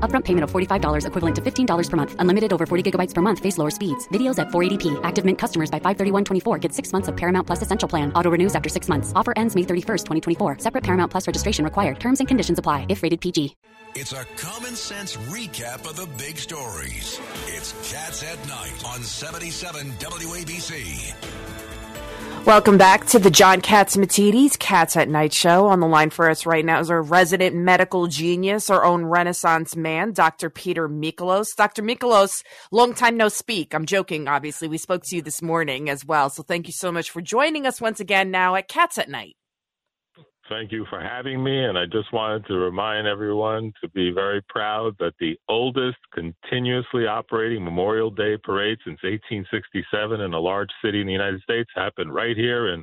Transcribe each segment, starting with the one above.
Upfront payment of $45 equivalent to $15 per month. Unlimited over 40 gigabytes per month. Face lower speeds. Videos at 480p. Active Mint customers by 531.24 get six months of Paramount Plus Essential Plan. Auto renews after six months. Offer ends May 31st, 2024. Separate Paramount Plus registration required. Terms and conditions apply if rated PG. It's a common sense recap of the big stories. It's Cats at Night on 77 WABC. Welcome back to the John Catsimatidis Cats at Night show. On the line for us right now is our resident medical genius, our own Renaissance man, Dr. Peter Mikolos. Dr. Mikolos, long time no speak. I'm joking, obviously. We spoke to you this morning as well. So thank you so much for joining us once again now at Cats at Night. Thank you for having me. And I just wanted to remind everyone to be very proud that the oldest continuously operating Memorial Day parade since 1867 in a large city in the United States happened right here in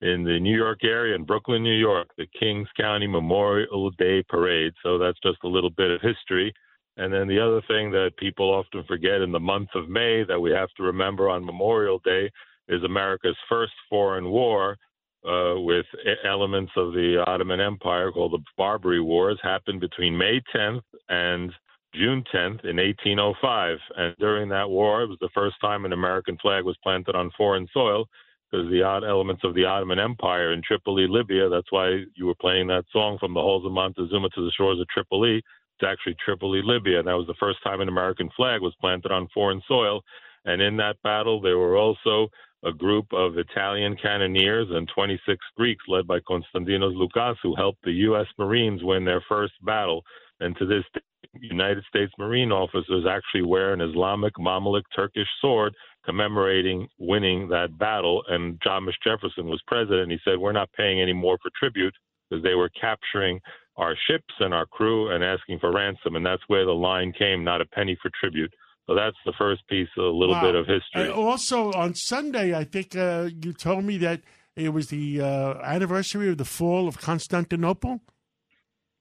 in the New York area in Brooklyn, New York, the Kings County Memorial Day Parade. So that's just a little bit of history. And then the other thing that people often forget in the month of May that we have to remember on Memorial Day is America's first foreign war, uh, with elements of the Ottoman Empire called the Barbary Wars happened between May 10th and June 10th in 1805. And during that war, it was the first time an American flag was planted on foreign soil because the odd elements of the Ottoman Empire in Tripoli, Libya, that's why you were playing that song from the halls of Montezuma to the shores of Tripoli. It's actually Tripoli, Libya. And that was the first time an American flag was planted on foreign soil. And in that battle, there were also a group of Italian cannoneers and 26 Greeks led by Konstantinos Loukas who helped the U.S. Marines win their first battle. And to this day, United States Marine officers actually wear an Islamic Mamluk Turkish sword commemorating winning that battle. And Thomas Jefferson was president. He said, We're not paying any more for tribute because they were capturing our ships and our crew and asking for ransom. And that's where the line came, not a penny for tribute. So that's the first piece, a little Wow. bit of history. Uh, also, on Sunday, I think uh, you told me that it was the uh, anniversary of the fall of Constantinople.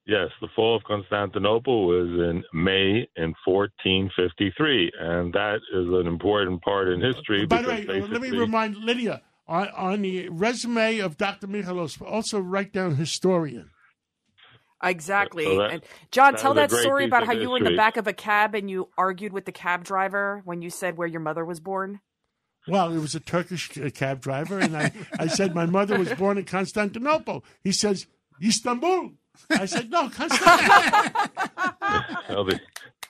Yes, the fall of Constantinople was in May in 1453, and that is an important part in history. By the way, let me remind Lydia on, on the resume of Dr. Michalos, also write down historian. Exactly. So that- and John, that tell that story about how you were in the back of a cab and you argued with the cab driver when you said where your mother was born. Well, it was a Turkish uh, cab driver, and I, I said my mother was born in Constantinople. He says Istanbul. I said no, Constantinople. Well, the,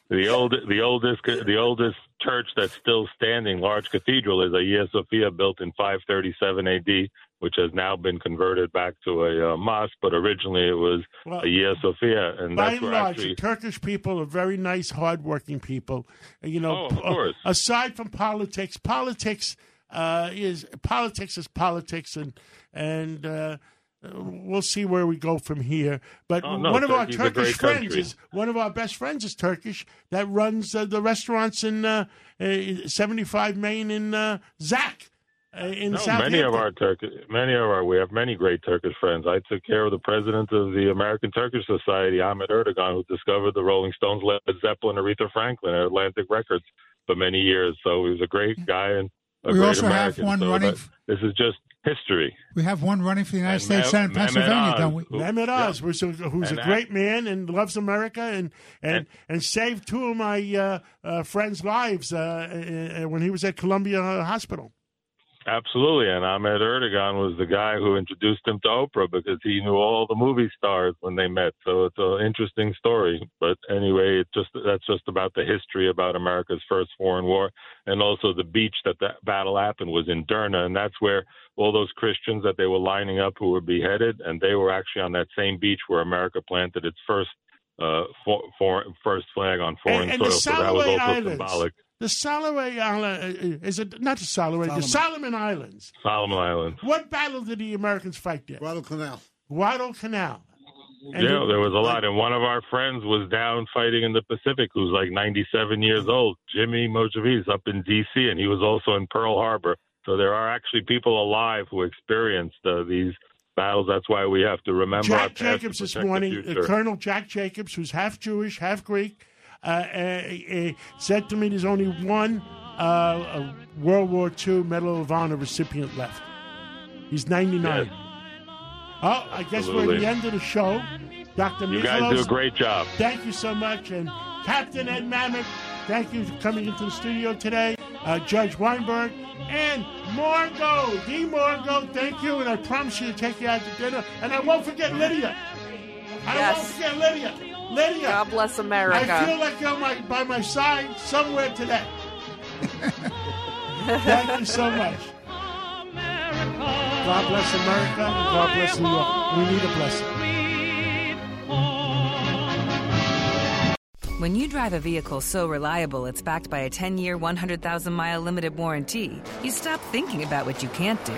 the old, the oldest, the oldest church that's still standing, large cathedral, is Hagia Sophia, built in 537 A.D., which has now been converted back to a uh, mosque. But originally, it was Well, Hagia Sophia, and By that's and where large, actually. the Turkish people are very nice, hardworking people. You know, Oh, of course. aside from politics, politics uh, is politics is politics, and and uh, we'll see where we go from here. But Oh, no, one of our Turkey's a Turkish friends country. is one of our best friends is Turkish that runs uh, the restaurants in uh, uh, 75 Main in uh, Zach. Uh, in No, Southampton. many of our Turkish, many of our, we have many great Turkish friends. I took care of the president of the American Turkish Society, Ahmet Ertegun, who discovered the Rolling Stones, Led Zeppelin, Aretha Franklin at Atlantic Records for many years. So he was a great guy and We great also have one so running- this is just history. We have one running for the United And States Senate in Pennsylvania, Oz, don't we? who- Mehmet yeah. Oz, who's a, who's And a that- great man and loves America and and and, saved two of my uh, uh, friends' lives uh, uh, uh, when he was at Columbia Hospital. Absolutely, and Ahmed Ertegun was the guy who introduced him to Oprah because he knew all the movie stars when they met. So it's an interesting story. But anyway, it just that's just about the history about America's first foreign war, and also the beach that that battle happened was in Derna, and that's where all those Christians that they were lining up who were beheaded, and they were actually on that same beach where America planted its first uh, for, for, first flag on foreign And, and soil. so that was also Islands, symbolic. The Soloway Island, is it not the Soloway, the Solomon Islands? Solomon Islands. What battle did the Americans fight there? Guadalcanal. Guadalcanal. And yeah, you- there was a lot. And one of our friends was down fighting in the Pacific, who's like 97 years old, Jimmy Mojavis up in D.C., and he was also in Pearl Harbor. So there are actually people alive who experienced uh, these battles. That's why we have to remember our Jack past to Jacobs this protect the morning, uh. Colonel Jack Jacobs, who's half Jewish, half Greek, uh, uh, uh, said to me there's only one uh, uh, World War II Medal of Honor recipient left. He's 99. Yes. Oh, I guess we're at the end of the show. Dr. You guys do a great job. thank you so much. And Captain Ed Mammoth, thank you for coming into the studio today. Uh, Judge Weinberg and Margot, D. Margot, thank you. And I promise you to take you out to dinner. And I won't forget Lydia. I Yes. won't forget Lydia. Lydia. God bless America. I feel like you're my, by my side somewhere today. Thank you so much. God bless America and God bless New York. We need a blessing. When you drive a vehicle so reliable it's backed by a 10 year, 100,000 mile limited warranty, you stop thinking about what you can't do